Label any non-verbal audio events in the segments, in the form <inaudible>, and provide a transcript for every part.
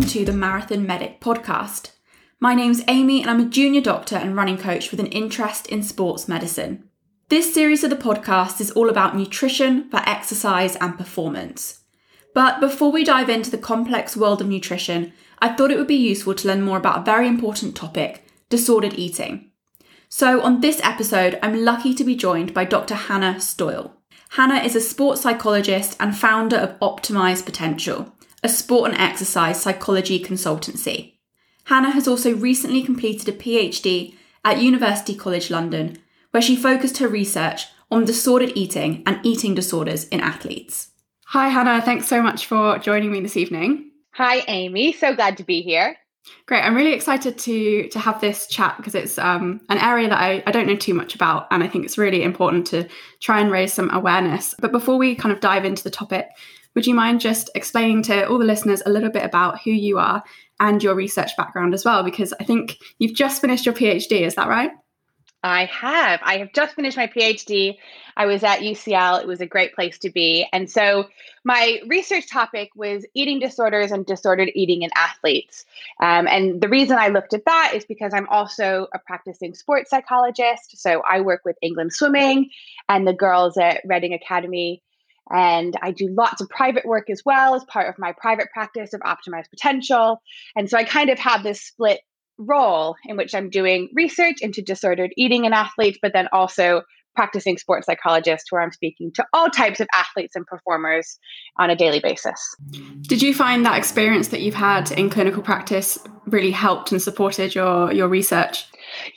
welcome to the Marathon Medic podcast. My name's Amy, and I'm a junior doctor and running coach with an interest in sports medicine. This series of the podcast is all about nutrition for exercise and performance. But before we dive into the complex world of nutrition, I thought it would be useful to learn more about a very important topic disordered eating. So, on this episode, I'm lucky to be joined by Dr. Hannah Stoyle. Hannah is a sports psychologist and founder of Optimize Potential, a sport and exercise psychology consultancy. Hannah has also recently completed a PhD at University College London, where she focused her research on disordered eating and eating disorders in athletes. Hi, Hannah. Thanks so much for joining me this evening. Hi, Amy. So glad to be here. Great. I'm really excited to to have this chat because it's um, an area that I, I don't know too much about, and I think it's really important to try and raise some awareness. But before we kind of dive into the topic, would you mind just explaining to all the listeners a little bit about who you are and your research background as well? Because I think you've just finished your PhD, is that right? I have. I have just finished my PhD. I was at UCL. It was a great place to be. And so my research topic was eating disorders and disordered eating in athletes. Um, and the reason I looked at that is because I'm also a practicing sports psychologist. So I work with England Swimming and the girls at Reading Academy and I do lots of private work as well as part of my private practice of optimized potential. And so I kind of have this split role in which I'm doing research into disordered eating in athletes, but then also practicing sports psychologist where I'm speaking to all types of athletes and performers on a daily basis. Did you find that experience that you've had in clinical practice really helped and supported your your research?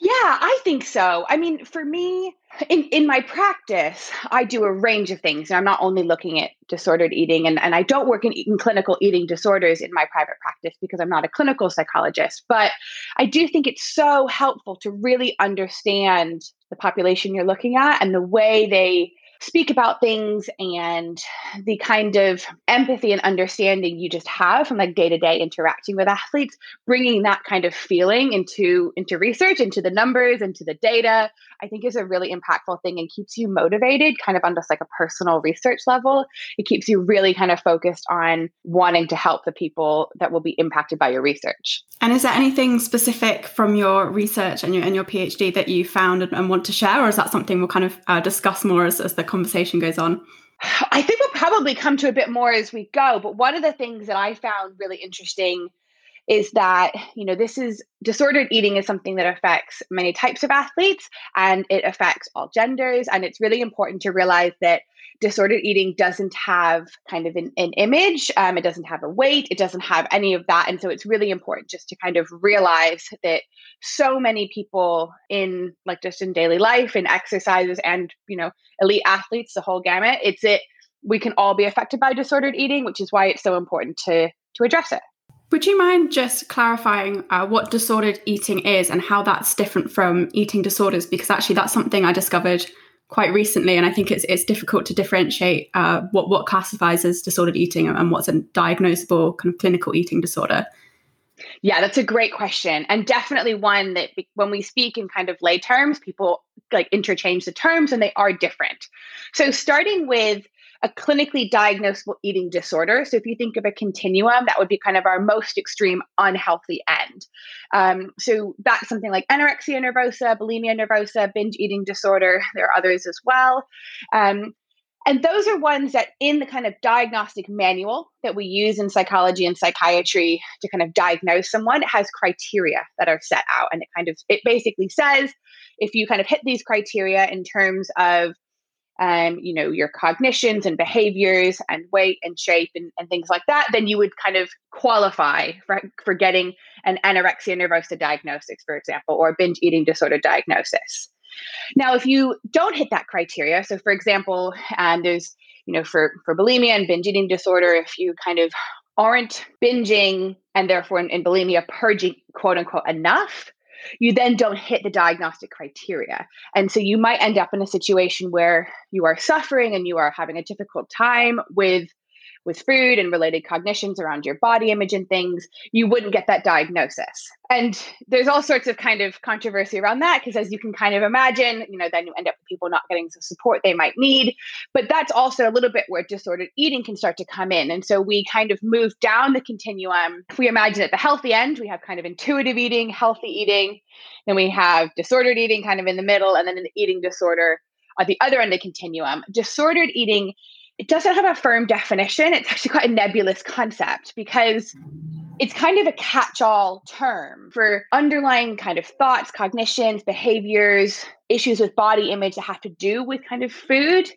Yeah, I think so. I mean, for me, in, in my practice, I do a range of things. And I'm not only looking at disordered eating, and, and I don't work in, in clinical eating disorders in my private practice because I'm not a clinical psychologist. But I do think it's so helpful to really understand the population you're looking at and the way they speak about things and the kind of empathy and understanding you just have from like day to day interacting with athletes bringing that kind of feeling into into research into the numbers into the data i think is a really impactful thing and keeps you motivated kind of on just like a personal research level. It keeps you really kind of focused on wanting to help the people that will be impacted by your research. And is there anything specific from your research and your and your phd that you found and, and want to share or is that something we'll kind of uh, discuss more as, as the conversation goes on? I think we'll probably come to a bit more as we go. But one of the things that I found really interesting is that, you know, this is disordered eating is something that affects many types of athletes and it affects all genders. And it's really important to realize that disordered eating doesn't have kind of an, an image um, it doesn't have a weight it doesn't have any of that and so it's really important just to kind of realize that so many people in like just in daily life in exercises and you know elite athletes the whole gamut it's it we can all be affected by disordered eating which is why it's so important to to address it would you mind just clarifying uh, what disordered eating is and how that's different from eating disorders? Because actually, that's something I discovered quite recently, and I think it's it's difficult to differentiate uh, what what classifies as disordered eating and what's a diagnosable kind of clinical eating disorder. Yeah, that's a great question, and definitely one that when we speak in kind of lay terms, people like interchange the terms, and they are different. So, starting with a clinically diagnosable eating disorder. So, if you think of a continuum, that would be kind of our most extreme unhealthy end. Um, so, that's something like anorexia nervosa, bulimia nervosa, binge eating disorder. There are others as well. Um, and those are ones that, in the kind of diagnostic manual that we use in psychology and psychiatry to kind of diagnose someone, has criteria that are set out. And it kind of, it basically says if you kind of hit these criteria in terms of um, you know, your cognitions and behaviors and weight and shape and, and things like that, then you would kind of qualify for, for getting an anorexia nervosa diagnosis, for example, or a binge eating disorder diagnosis. Now, if you don't hit that criteria, so for example, um, there's, you know, for, for bulimia and binge eating disorder, if you kind of aren't binging and therefore in, in bulimia purging quote unquote enough, you then don't hit the diagnostic criteria. And so you might end up in a situation where you are suffering and you are having a difficult time with with food and related cognitions around your body image and things, you wouldn't get that diagnosis. And there's all sorts of kind of controversy around that because, as you can kind of imagine, you know, then you end up with people not getting the support they might need. But that's also a little bit where disordered eating can start to come in. And so we kind of move down the continuum. If we imagine at the healthy end, we have kind of intuitive eating, healthy eating, then we have disordered eating kind of in the middle, and then an eating disorder at the other end of the continuum. Disordered eating it doesn't have a firm definition. It's actually quite a nebulous concept because it's kind of a catch all term for underlying kind of thoughts, cognitions, behaviors, issues with body image that have to do with kind of food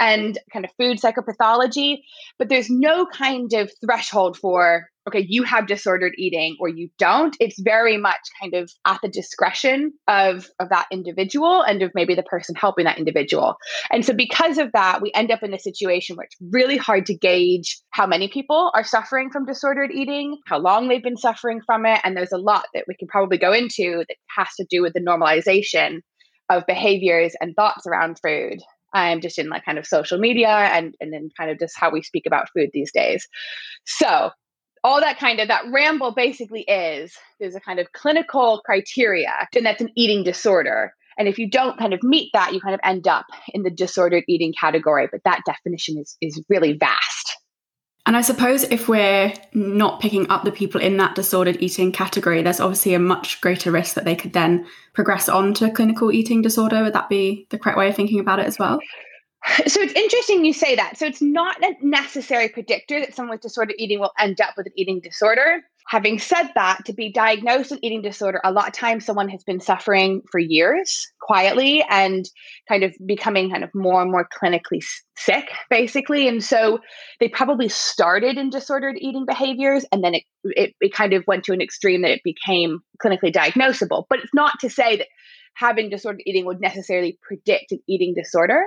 and kind of food psychopathology. But there's no kind of threshold for okay, you have disordered eating or you don't. It's very much kind of at the discretion of, of that individual and of maybe the person helping that individual. And so, because of that, we end up in a situation where it's really hard to gauge how many people are suffering from disordered eating, how long they've been suffering from it. And there's a lot that we can probably go into that has to do with the normalization of behaviors and thoughts around food. Um, just in like kind of social media and and then kind of just how we speak about food these days. So all that kind of that ramble basically is there's a kind of clinical criteria and that's an eating disorder and if you don't kind of meet that you kind of end up in the disordered eating category but that definition is is really vast and I suppose if we're not picking up the people in that disordered eating category, there's obviously a much greater risk that they could then progress on to clinical eating disorder. Would that be the correct way of thinking about it as well? So it's interesting you say that. So it's not a necessary predictor that someone with disordered eating will end up with an eating disorder. Having said that, to be diagnosed with eating disorder, a lot of times someone has been suffering for years quietly and kind of becoming kind of more and more clinically sick, basically. And so they probably started in disordered eating behaviors and then it, it, it kind of went to an extreme that it became clinically diagnosable. But it's not to say that having disordered eating would necessarily predict an eating disorder.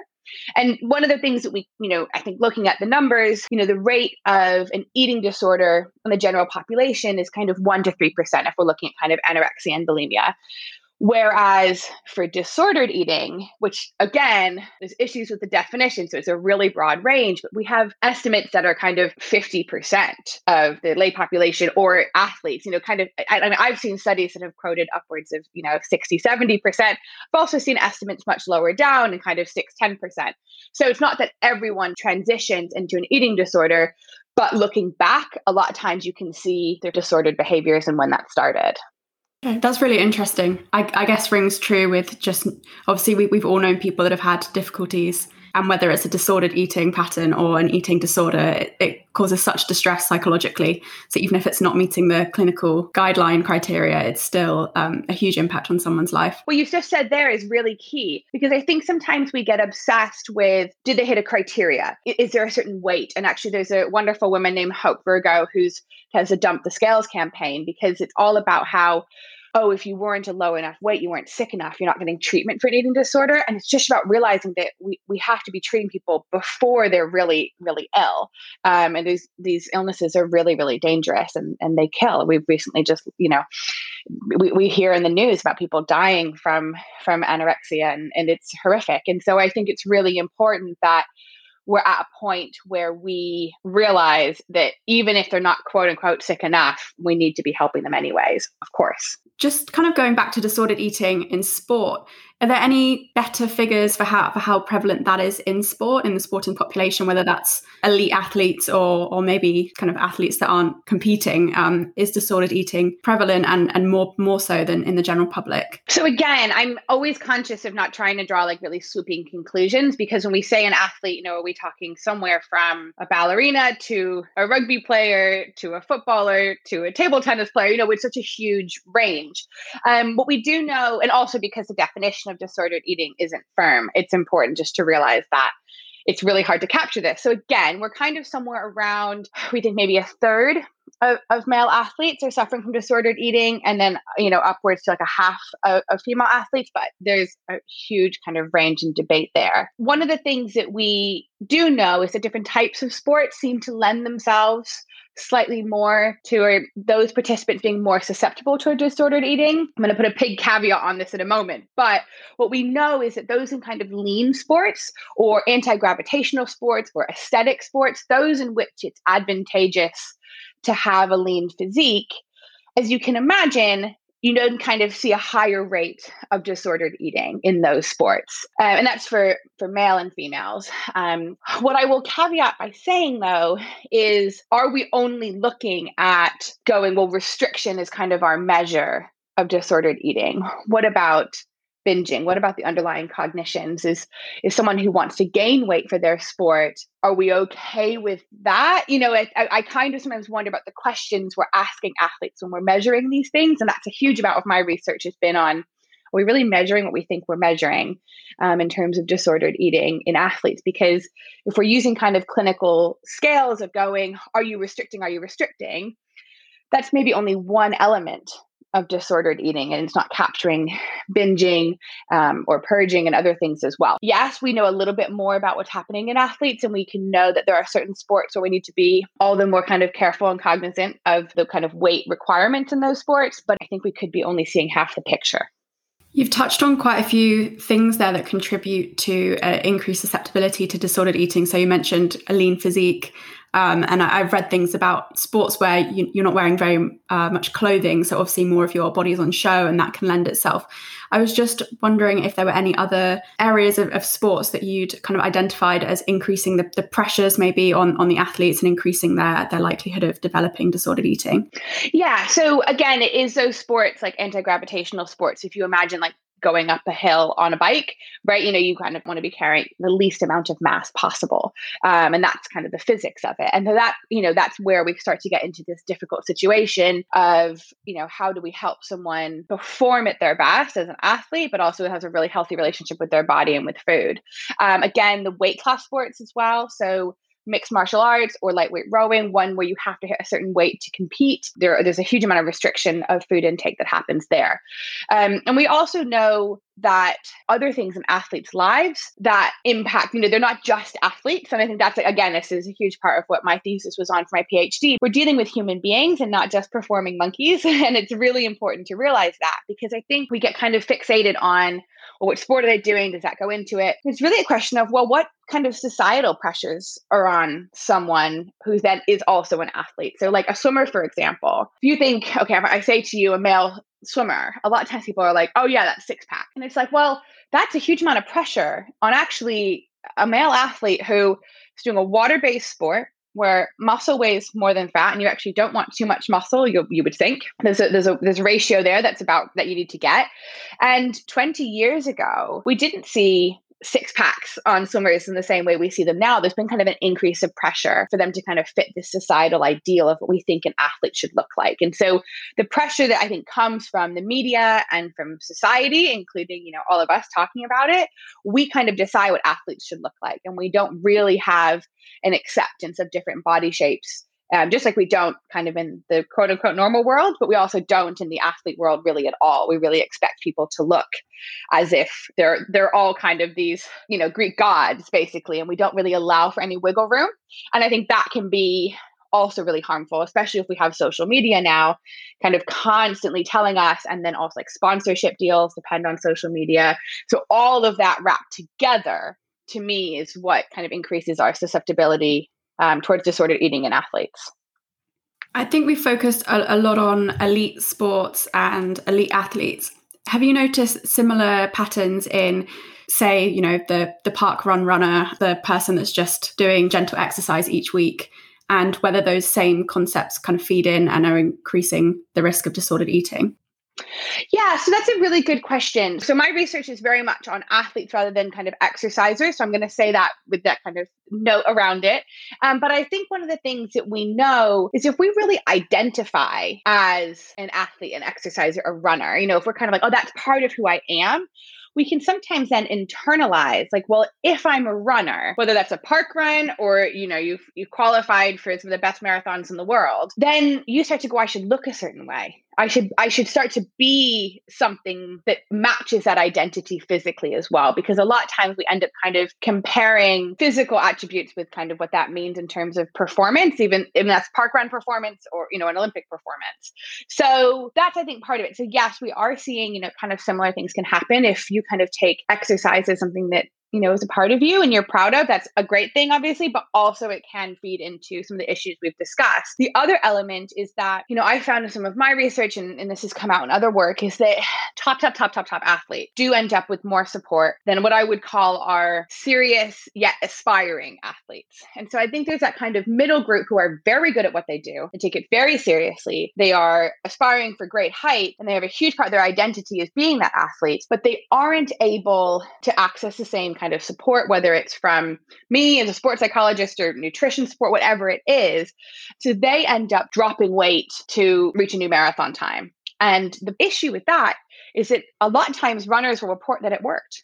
And one of the things that we, you know, I think looking at the numbers, you know, the rate of an eating disorder in the general population is kind of 1% to 3% if we're looking at kind of anorexia and bulimia. Whereas for disordered eating, which again, there's issues with the definition, so it's a really broad range, but we have estimates that are kind of 50% of the lay population or athletes, you know, kind of, I, I mean, I've seen studies that have quoted upwards of, you know, 60, 70%. I've also seen estimates much lower down and kind of 6, 10%. So it's not that everyone transitions into an eating disorder, but looking back, a lot of times you can see their disordered behaviors and when that started. That's really interesting. I, I, guess rings true with just obviously we, we've all known people that have had difficulties and whether it's a disordered eating pattern or an eating disorder, it, it, causes such distress psychologically. So even if it's not meeting the clinical guideline criteria, it's still um, a huge impact on someone's life. What you've just said there is really key because I think sometimes we get obsessed with did they hit a criteria? Is there a certain weight? And actually, there's a wonderful woman named Hope Virgo who's has a dump the scales campaign because it's all about how oh, if you weren't a low enough weight, you weren't sick enough, you're not getting treatment for an eating disorder. And it's just about realizing that we, we have to be treating people before they're really, really ill. Um, and these these illnesses are really, really dangerous and, and they kill. We've recently just, you know, we, we hear in the news about people dying from from anorexia and, and it's horrific. And so I think it's really important that we're at a point where we realize that even if they're not quote unquote sick enough, we need to be helping them anyways, of course. Just kind of going back to disordered eating in sport, are there any better figures for how for how prevalent that is in sport in the sporting population, whether that's elite athletes or or maybe kind of athletes that aren't competing? Um, is disordered eating prevalent and and more more so than in the general public? So again, I'm always conscious of not trying to draw like really swooping conclusions because when we say an athlete, you know, are we talking somewhere from a ballerina to a rugby player to a footballer to a table tennis player? You know, it's such a huge range. Um, what we do know, and also because the definition definition of disordered eating isn't firm. It's important just to realize that it's really hard to capture this. So again, we're kind of somewhere around, we think maybe a third of, of, male athletes are suffering from disordered eating, and then you know upwards to like a half of, of female athletes. But there's a huge kind of range and debate there. One of the things that we do know is that different types of sports seem to lend themselves slightly more to those participants being more susceptible to disordered eating. I'm going to put a big caveat on this in a moment. But what we know is that those in kind of lean sports or anti gravitational sports or aesthetic sports, those in which it's advantageous to have a lean physique, as you can imagine, you don't kind of see a higher rate of disordered eating in those sports. Uh, and that's for, for male and females. Um, what I will caveat by saying, though, is are we only looking at going, well, restriction is kind of our measure of disordered eating? What about binging? What about the underlying cognitions? Is is someone who wants to gain weight for their sport? Are we okay with that? You know, I, I kind of sometimes wonder about the questions we're asking athletes when we're measuring these things, and that's a huge amount of my research has been on. Are we really measuring what we think we're measuring um, in terms of disordered eating in athletes? Because if we're using kind of clinical scales of going, are you restricting? Are you restricting? That's maybe only one element of disordered eating and it's not capturing binging um, or purging and other things as well. Yes, we know a little bit more about what's happening in athletes, and we can know that there are certain sports where we need to be all the more kind of careful and cognizant of the kind of weight requirements in those sports. But I think we could be only seeing half the picture. You've touched on quite a few things there that contribute to uh, increased susceptibility to disordered eating. So you mentioned a lean physique, um, and I, have read things about sports where you, are not wearing very uh, much clothing, so obviously more of your body is on show, and that can lend itself. I was just wondering if there were any other areas of, of sports that you'd kind of identified as increasing the, the, pressures maybe on, on the athletes and increasing their their likelihood of developing disordered eating. Yeah. So again, it is those sports like anti gravitational sports. If you imagine like going up a hill on a bike, right? You know, you kind of want to be carrying the least amount of mass possible. Um, and that's kind of the physics of it. And so that, you know, that's where we start to get into this difficult situation of, you know, how do we help someone perform at their best as an athlete, but also has a really healthy relationship with their body and with food. Um, again, the weight class sports as well. So mixed martial arts or lightweight rowing, one where you have to hit a certain weight to compete. There, there's a huge amount of restriction of food intake that happens there. Um, and we also know that other things in athletes' lives that impact, you know, they're not just athletes. And I think that's, again, this is a huge part of what my thesis was on for my PhD. We're dealing with human beings and not just performing monkeys. <laughs> and it's really important to realize that because I think we get kind of fixated on well, what sport are they doing? Does that go into it? It's really a question of, well, what kind of societal pressures are on someone who then is also an athlete? So, like a swimmer, for example, if you think, okay, I say to you, a male swimmer, a lot of times people are like, oh, yeah, that's six pack. And it's like, well, that's a huge amount of pressure on actually a male athlete who is doing a water based sport where muscle weighs more than fat and you actually don't want too much muscle you, you would think there's a there's a there's a ratio there that's about that you need to get and 20 years ago we didn't see six packs on swimmers in the same way we see them now. There's been kind of an increase of pressure for them to kind of fit this societal ideal of what we think an athlete should look like. And so the pressure that I think comes from the media and from society, including, you know, all of us talking about it, we kind of decide what athletes should look like. And we don't really have an acceptance of different body shapes um, just like we don't kind of in the quote unquote normal world, but we also don't in the athlete world really at all. We really expect people to look as if they're they're all kind of these you know Greek gods basically, and we don't really allow for any wiggle room. And I think that can be also really harmful, especially if we have social media now, kind of constantly telling us, and then also like sponsorship deals depend on social media. So all of that wrapped together to me is what kind of increases our susceptibility um, towards disordered eating in athletes. I think we focused a, a, lot on elite sports and elite athletes. Have you noticed similar patterns in, say, you know, the the park run runner, the person that's just doing gentle exercise each week, and whether those same concepts kind of feed in and are increasing the risk of disordered eating? Yeah, so that's a really good question. So my research is very much on athletes rather than kind of exercisers. So I'm going to say that with that kind of note around it. Um, but I think one of the things that we know is if we really identify as an athlete, an exerciser, a runner, you know, if we're kind of like, oh, that's part of who I am, we can sometimes then internalize like well if i'm a runner whether that's a park run or you know you've you qualified for some of the best marathons in the world then you start to go i should look a certain way I should I should start to be something that matches that identity physically as well because a lot of times we end up kind of comparing physical attributes with kind of what that means in terms of performance even if that's park run performance or you know an Olympic performance. So that's I think part of it. So yes, we are seeing you know kind of similar things can happen if you kind of take exercise as something that you know is a part of you and you're proud of that's a great thing obviously but also it can feed into some of the issues we've discussed. The other element is that you know i found in some of my research and, and this has come out in other work is that <sighs> top top top top top athletes do end up with more support than what i would call our serious yet aspiring athletes. And so i think there's that kind of middle group who are very good at what they do and take it very seriously. They are aspiring for great height and they have a huge part of their identity as being that athlete but they aren't able to access the same kind kind of support, whether it's from me as a sports psychologist or nutrition support, whatever it is. So they end up dropping weight to reach a new marathon time. And the issue with that is that a lot of times runners will report that it worked.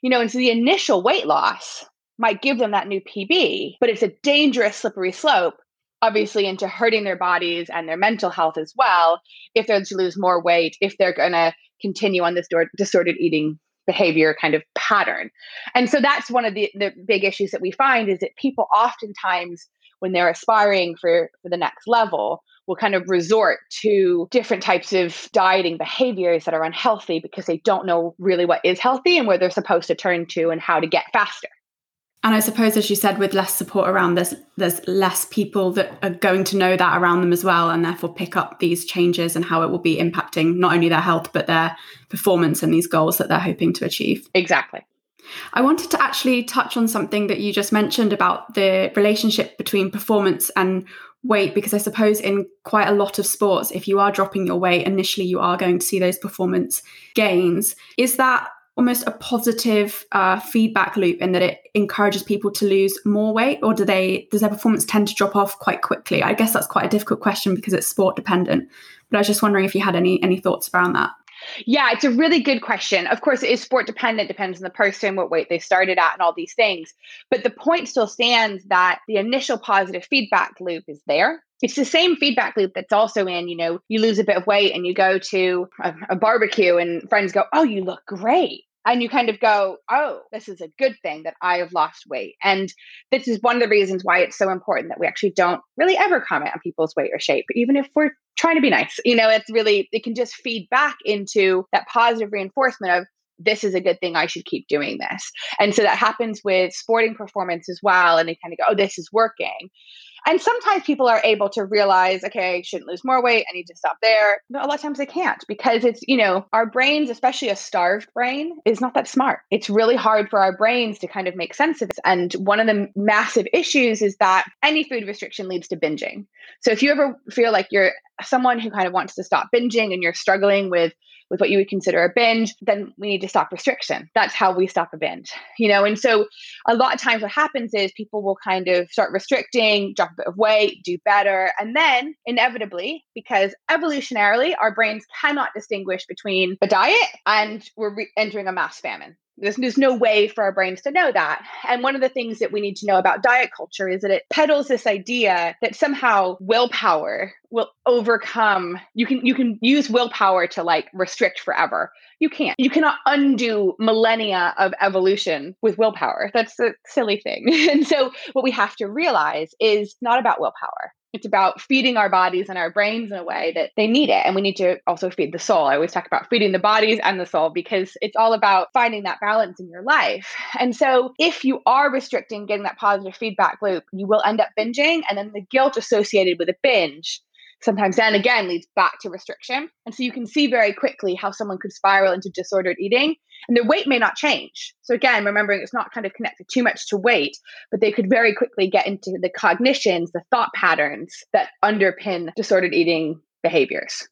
You know, and so the initial weight loss might give them that new PB, but it's a dangerous slippery slope obviously into hurting their bodies and their mental health as well if they're to lose more weight if they're going to continue on this disordered eating behavior kind of pattern. And so that's one of the, the big issues that we find is that people oftentimes, when they're aspiring for, for the next level, will kind of resort to different types of dieting behaviors that are unhealthy because they don't know really what is healthy and where they're supposed to turn to and how to get faster. And I suppose, as you said, with less support around, there's there's less people that are going to know that around them as well, and therefore pick up these changes and how it will be impacting not only their health but their performance and these goals that they're hoping to achieve. Exactly. I wanted to actually touch on something that you just mentioned about the relationship between performance and weight, because I suppose in quite a lot of sports, if you are dropping your weight, initially you are going to see those performance gains. Is that almost a positive uh, feedback loop in that it encourages people to lose more weight or do they does their performance tend to drop off quite quickly i guess that's quite a difficult question because it's sport dependent but i was just wondering if you had any any thoughts around that yeah, it's a really good question. Of course, it is sport dependent, depends on the person, what weight they started at, and all these things. But the point still stands that the initial positive feedback loop is there. It's the same feedback loop that's also in, you know, you lose a bit of weight and you go to a, a barbecue and friends go, Oh, you look great and you kind of go, oh, this is a good thing that I have lost weight. And this is one of the reasons why it's so important that we actually don't really ever comment on people's weight or shape, even if we're trying to be nice. You know, it's really, it can just feed back into that positive reinforcement of, this is a good thing. I should keep doing this. And so that happens with sporting performance as well. And they kind of go, oh, this is working. And sometimes people are able to realize, okay, I shouldn't lose more weight. I need to stop there. But a lot of times they can't because it's, you know, our brains, especially a starved brain, is not that smart. It's really hard for our brains to kind of make sense of it. And one of the massive issues is that any food restriction leads to binging. So if you ever feel like you're someone who kind of wants to stop binging and you're struggling with with what you would consider a binge, then we need to stop restriction. That's how we stop a binge, you know? And so a lot of times what happens is people will kind of start restricting, drop a bit of weight, do better. And then inevitably, because evolutionarily, our brains cannot distinguish between a diet and we're re- entering a mass famine. There's, there's no way for our brains to know that. And one of the things that we need to know about diet culture is that it peddles this idea that somehow willpower will overcome you can you can use willpower to like restrict forever. You can't. You cannot undo millennia of evolution with willpower. That's a silly thing. <laughs> And so what we have to realize is not about willpower it's about feeding our bodies and our brains in a way that they need it. And we need to also feed the soul. I always talk about feeding the bodies and the soul because it's all about finding that balance in your life. And so if you are restricting getting that positive feedback loop, you will end up binging. And then the guilt associated with a binge sometimes then again leads back to restriction. And so you can see very quickly how someone could spiral into disordered eating and their weight may not change. So again, remembering it's not kind of connected too much to weight, but they could very quickly get into the cognitions, the thought patterns that underpin disordered eating behaviors.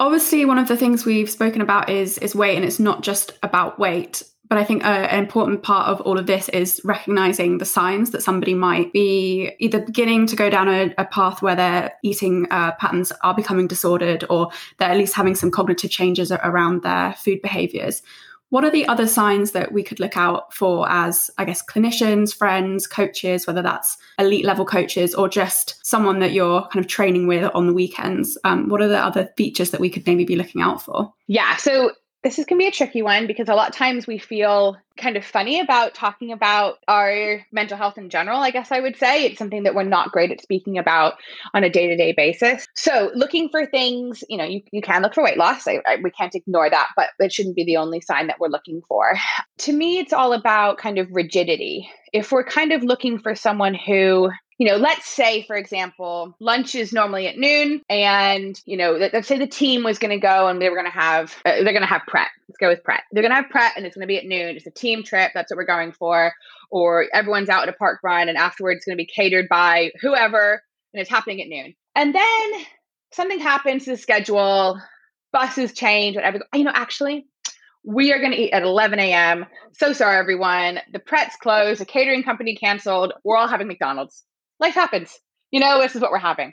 Obviously, one of the things we've spoken about is is weight, and it's not just about weight. But I think an important part of all of this is recognizing the signs that somebody might be either beginning to go down a, a path where their eating uh, patterns are becoming disordered, or they're at least having some cognitive changes around their food behaviors What are the other signs that we could look out for as, I guess, clinicians, friends, coaches, whether that's elite level coaches or just someone that you're kind of training with on the weekends? Um, what are the other features that we could maybe be looking out for? Yeah. So this is to be a tricky one because a lot of times we feel kind of funny about talking about our mental health in general, I guess I would say. It's something that we're not great at speaking about on a day to day basis. So, looking for things, you know, you, you can look for weight loss. I, I, we can't ignore that, but it shouldn't be the only sign that we're looking for. To me, it's all about kind of rigidity. If we're kind of looking for someone who you know, let's say, for example, lunch is normally at noon, and you know, let's say the team was going to go and they were going to have, uh, they're going to have Pret. Let's go with Pret. They're going to have Pret, and it's going to be at noon. It's a team trip. That's what we're going for. Or everyone's out at a park run, and afterwards, it's going to be catered by whoever, and it's happening at noon. And then something happens to the schedule, buses change, whatever. You know, actually, we are going to eat at 11 a.m. So sorry, everyone. The Pret's closed. The catering company canceled. We're all having McDonald's life happens. You know, this is what we're having.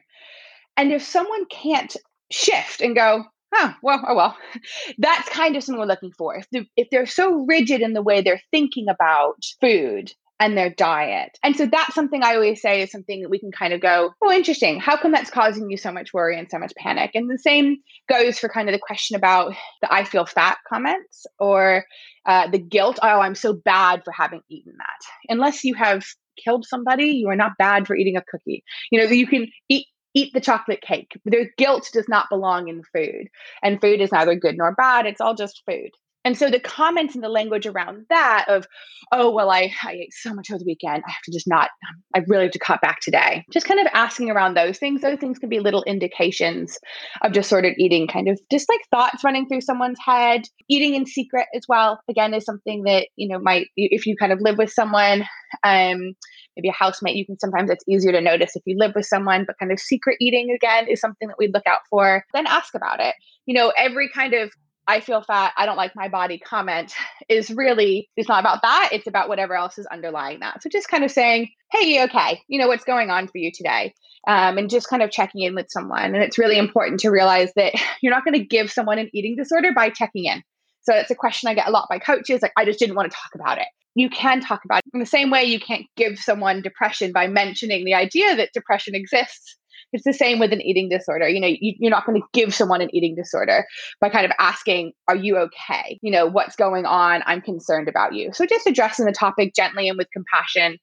And if someone can't shift and go, oh, well, oh, well, <laughs> that's kind of something we're looking for. If, the, if they're so rigid in the way they're thinking about food and their diet. And so that's something I always say is something that we can kind of go, oh, interesting. How come that's causing you so much worry and so much panic? And the same goes for kind of the question about the I feel fat comments or uh, the guilt. Oh, I'm so bad for having eaten that. Unless you have killed somebody, you are not bad for eating a cookie. You know, you can eat eat the chocolate cake. Their guilt does not belong in food. And food is neither good nor bad. It's all just food. And so the comments and the language around that of, oh, well, I, I ate so much over the weekend. I have to just not, I really have to cut back today. Just kind of asking around those things. Those things can be little indications of disordered eating, kind of just like thoughts running through someone's head. Eating in secret as well, again, is something that, you know, might, if you kind of live with someone, um, maybe a housemate, you can sometimes it's easier to notice if you live with someone, but kind of secret eating again is something that we look out for. Then ask about it. You know, every kind of I feel fat, I don't like my body comment is really, it's not about that. It's about whatever else is underlying that. So just kind of saying, hey, okay, you know, what's going on for you today? Um, and just kind of checking in with someone. And it's really important to realize that <laughs> you're not going to give someone an eating disorder by checking in. So it's a question I get a lot by coaches. Like, I just didn't want to talk about it. You can talk about it in the same way you can't give someone depression by mentioning the idea that depression exists it's the same with an eating disorder. You know, you, are not going to give someone an eating disorder by kind of asking, Are you okay? You know, what's going on? I'm concerned about you. So just addressing the topic gently and with compassion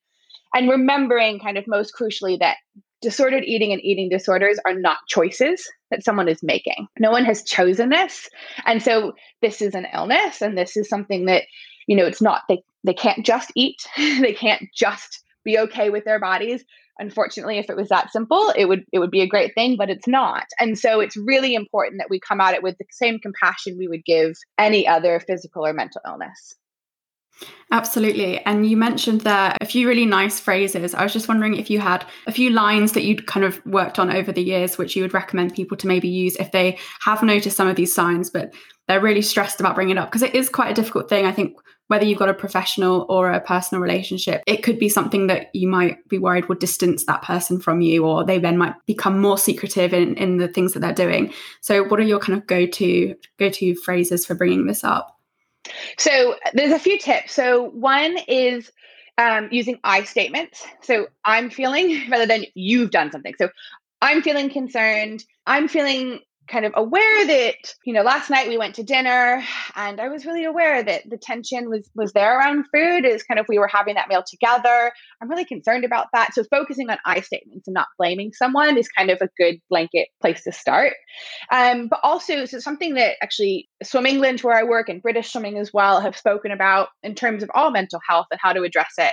and remembering, kind of most crucially, that disordered eating and eating disorders are not choices that someone is making. No one has chosen this. And so this is an illness and this is something that, you know, it's not, they, they can't just eat, <laughs> they can't just be okay with their bodies unfortunately if it was that simple it would it would be a great thing but it's not. And so it's really important that we come at it with the same compassion we would give any other physical or mental illness Absolutely. And you mentioned there a few really nice phrases. I was just wondering if you had a few lines that you'd kind of worked on over the years, which you would recommend people to maybe use if they have noticed some of these signs, but they're really stressed about bringing it up. Because it is quite a difficult thing. I think whether you've got a professional or a personal relationship, it could be something that you might be worried will distance that person from you, or they then might become more secretive in, in the things that they're doing. So, what are your kind of go to go to phrases for bringing this up? So, there's a few tips. So, one is um, using I statements. So, I'm feeling <laughs> rather than you've done something. So, I'm feeling concerned. I'm feeling kind of aware that you know last night we went to dinner and i was really aware that the tension was was there around food is kind of we were having that meal together. I'm really concerned about that. So focusing on i statements and not blaming someone is kind of a good blanket place to start. Um, but also so something that actually swim england where i work and british swimming as well have spoken about in terms of all mental health and how to address it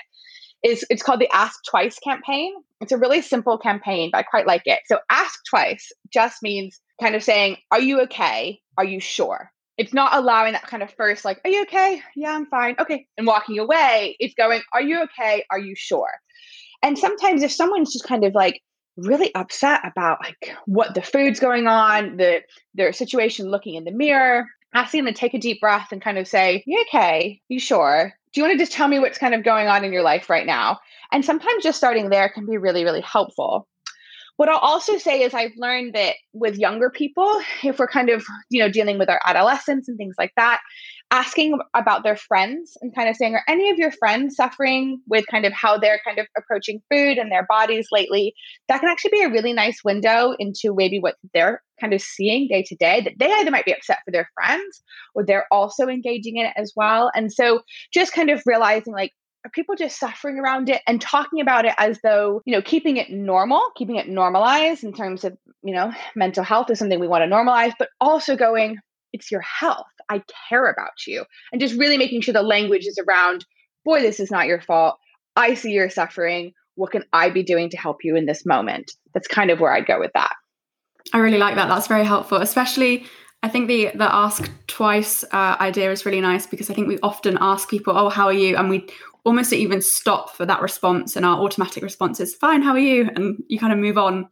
is it's called the ask twice campaign it's a really simple campaign but i quite like it so ask twice just means kind of saying, Are you okay? Are you sure? It's not allowing that kind of first, like, Are you okay? Yeah, I'm fine. Okay. And walking away. It's going, Are you okay? Are you sure? And sometimes if someone's just kind of like really upset about like what the food's going on, the their situation looking in the mirror, asking them to take a deep breath and kind of say, You okay? You sure? Do you want to just tell me what's kind of going on in your life right now? And sometimes just starting there can be really, really helpful. what I'll also say is I've learned that with younger people, if we're kind of, you know, dealing with our adolescents and things like that, asking about their friends and kind of saying, are any of your friends suffering with kind of how they're kind of approaching food and their bodies lately? That can actually be a really nice window into maybe what they're kind of seeing day to day that they either might be upset for their friends or they're also engaging in it as well. And so just kind of realizing like, are people just suffering around it and talking about it as though you know keeping it normal keeping it normalized in terms of you know mental health is something we want to normalize but also going it's your health I care about you. And just really making sure the language is around, boy, this is not your fault. I see you're suffering. What can I be doing to help you in this moment? That's kind of where I'd go with that. I really like that. That's very helpful, especially. I think the the ask twice uh, idea is really nice because I think we often ask people, "Oh, how are you?" and we almost even stop for that response, and our automatic response is, "Fine, how are you?" and you kind of move on.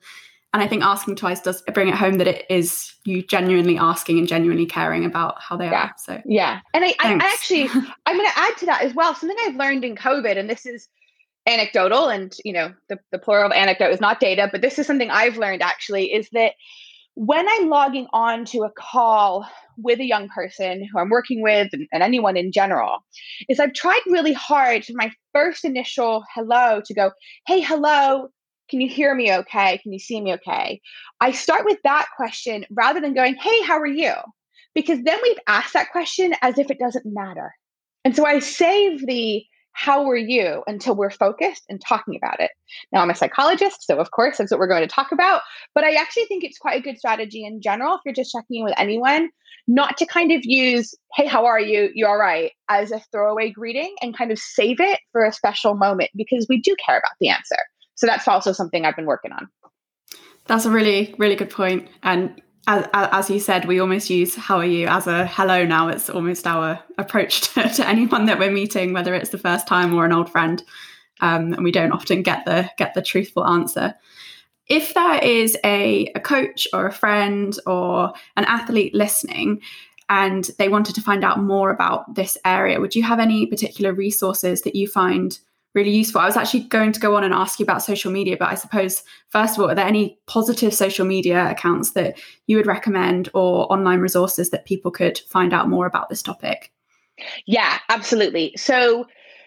And I think asking twice does bring it home that it is you genuinely asking and genuinely caring about how they yeah. are. So yeah, and I, I, I actually <laughs> I'm going to add to that as well. Something I've learned in COVID, and this is anecdotal, and you know the the plural of anecdote is not data, but this is something I've learned actually is that when I'm logging on to a call with a young person who I'm working with and, and, anyone in general, is I've tried really hard to my first initial hello to go, hey, hello, can you hear me okay? Can you see me okay? I start with that question rather than going, Hey, how are you? Because then we've asked that question as if it doesn't matter. And so I save the how are you until we're focused and talking about it. Now, I'm a psychologist, so of course, that's what we're going to talk about. But I actually think it's quite a good strategy in general if you're just checking in with anyone, not to kind of use, hey, how are you? You all right? as a throwaway greeting and kind of save it for a special moment because we do care about the answer. So that's also something I've been working on. That's a really, really good point. And as, as, you said, we almost use "How are you?" as a hello now. It's almost our approach <laughs> to, to anyone that we're meeting, whether it's the first time or an old friend. Um, and we don't often get the get the truthful answer. If there is a, a coach or a friend or an athlete listening, and they wanted to find out more about this area, would you have any particular resources that you find really useful. I was actually going to go on and ask you about social media, but I suppose, first of all, are there any positive social media accounts that you would recommend or online resources that people could find out more about this topic? Yeah, absolutely. So,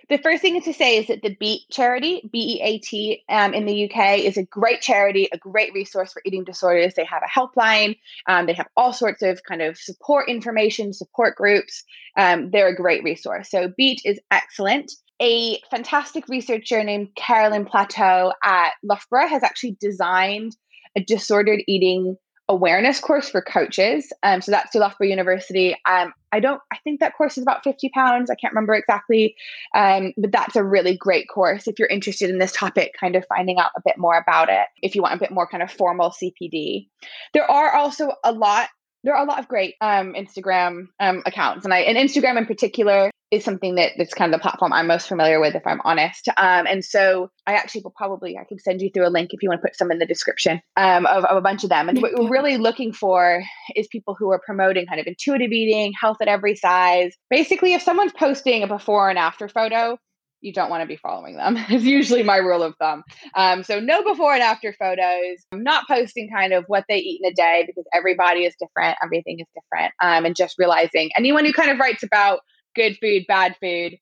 the first thing to say is that the BEAT charity, B E A T, um, in the UK is a great charity, a great resource for eating disorders. They have a helpline, um, they have all sorts of kind of support information, support groups. Um, they're a great resource. So, BEAT is excellent a fantastic researcher named Carolyn Plateau at Loughborough has actually designed a disordered eating awareness course for coaches. Um, so that's through Loughborough University. Um, I don't, I think that course is about 50 pounds. I can't remember exactly. Um, but that's a really great course if you're interested in this topic, kind of finding out a bit more about it, if you want a bit more kind of formal CPD. There are also a lot there are a lot of great um, Instagram um, accounts, and I and Instagram in particular is something that that's kind of the platform I'm most familiar with, if I'm honest. Um, and so I actually will probably I can send you through a link if you want to put some in the description um, of, of a bunch of them. And what we're really looking for is people who are promoting kind of intuitive eating, health at every size. Basically, if someone's posting a before and after photo, you don't want to be following them. <laughs> It's usually my rule of thumb. Um, so no before and after photos. I'm not posting kind of what they eat in a day because everybody is different. Everything is different. Um, and just realizing anyone who kind of writes about good food, bad food.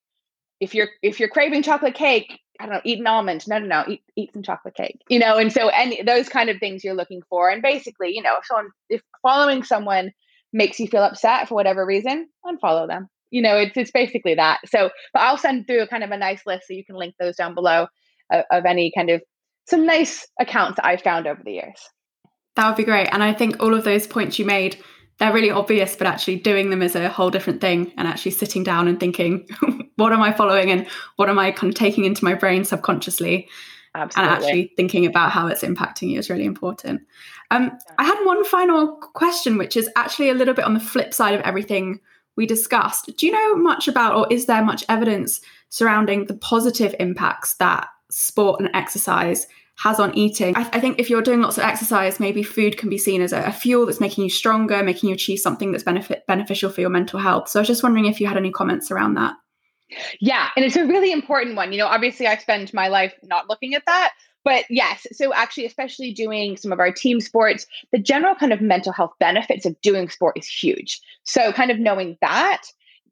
If you're if you're craving chocolate cake, I don't know, eat an almond. No, no, no, eat eat some chocolate cake. You know, and so any those kind of things you're looking for. And basically, you know, if someone if following someone makes you feel upset for whatever reason, unfollow them. You know, it's it's basically that. So, but I'll send through kind of a nice list so you can link those down below of, of any kind of some nice accounts that I've found over the years. That would be great. And I think all of those points you made they're really obvious, but actually doing them is a whole different thing. And actually sitting down and thinking, <laughs> what am I following and what am I kind of taking into my brain subconsciously? Absolutely. And actually thinking about how it's impacting you is really important. Um, I had one final question, which is actually a little bit on the flip side of everything we discussed. Do you know much about, or is there much evidence surrounding the positive impacts that sport and exercise has on eating. I, I, think if you're doing lots of exercise, maybe food can be seen as a, a, fuel that's making you stronger, making you achieve something that's benefit beneficial for your mental health. So I was just wondering if you had any comments around that. Yeah, and it's a really important one. You know, obviously I spend my life not looking at that, but yes, so actually, especially doing some of our team sports, the general kind of mental health benefits of doing sport is huge. So, kind of knowing that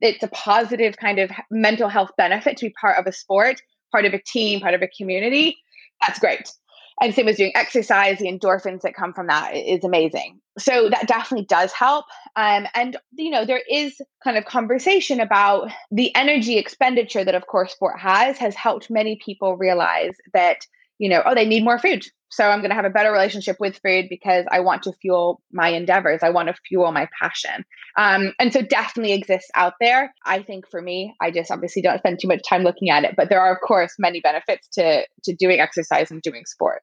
it's a positive kind of mental health benefit to be part of a sport, part of a team, part of a community, that's great. And same as doing exercise the endorphins that come from that is amazing. So that definitely does help. Um, and you know there is kind of conversation about the energy expenditure that of course sport has has helped many people realize that you know oh they need more food so I'm going to have a better relationship with food because I want to fuel my endeavors. I want to fuel my passion. Um, and so definitely exists out there. I think for me, I just obviously don't spend too much time looking at it, but there are of course many benefits to to doing exercise and doing sport.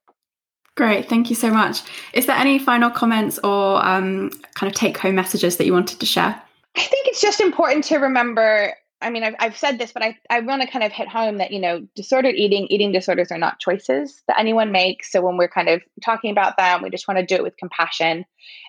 Great, thank you so much. Is there any final comments or um, kind of take home messages that you wanted to share? I think it's just important to remember I mean, I've, I've said this, but I, I want to kind of hit home that, you know, disordered eating, eating disorders are not choices that anyone makes. So when we're kind of talking about them, we just want to do it with compassion.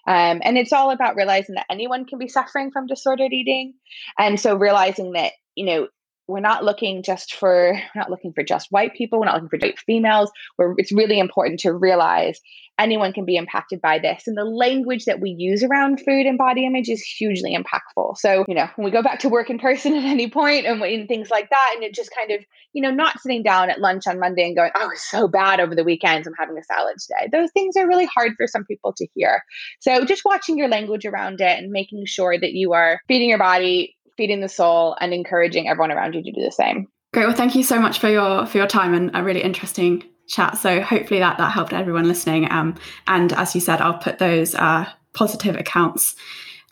Um, and it's all about realizing that anyone can be suffering from disordered eating. And so realizing that, you know, we're not looking just for we're not looking for just white people we're not looking for white females. Where it's really important to realize anyone can be impacted by this. And the language that we use around food and body image is hugely impactful. So you know when we go back to work in person at any point and, and things like that and it just kind of you know not sitting down at lunch on monday and going oh it's so bad over the weekends i'm having a salad today. Those things are really hard for some people to hear. So just watching your language around it and making sure that you are feeding your body feeding the soul and encouraging everyone around you to do the same. Great. Well, thank you so much for your for your time and a really interesting chat. So hopefully that that helped everyone listening. Um, and as you said, I'll put those uh, positive accounts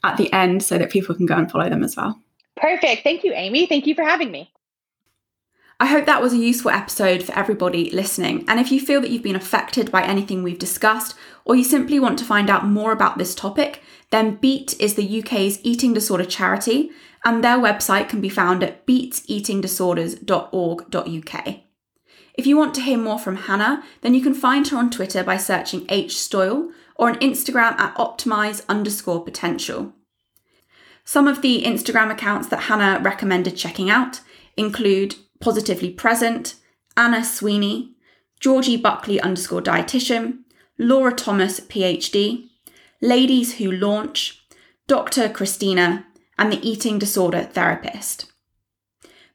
at the end so that people can go and follow them as well. Perfect. Thank you, Amy. Thank you for having me. I hope that was a useful episode for everybody listening. And if you feel that you've been affected by anything we've discussed, or you simply want to find out more about this topic, then BEAT is the UK's eating disorder charity, and their website can be found at beatseatingdisorders.org.uk. If you want to hear more from Hannah, then you can find her on Twitter by searching H Stoyle or on Instagram at optimize underscore potential. Some of the Instagram accounts that Hannah recommended checking out include Positively Present, Anna Sweeney, Georgie Buckley underscore dietitian, Laura Thomas PhD, Ladies Who Launch, Dr. Christina, and the eating disorder therapist.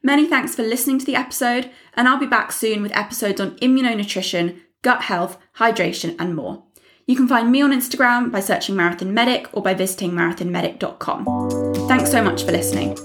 Many thanks for listening to the episode, and I'll be back soon with episodes on immunonutrition, gut health, hydration, and more. You can find me on Instagram by searching Marathon Medic or by visiting marathonmedic.com. Thanks so much for listening.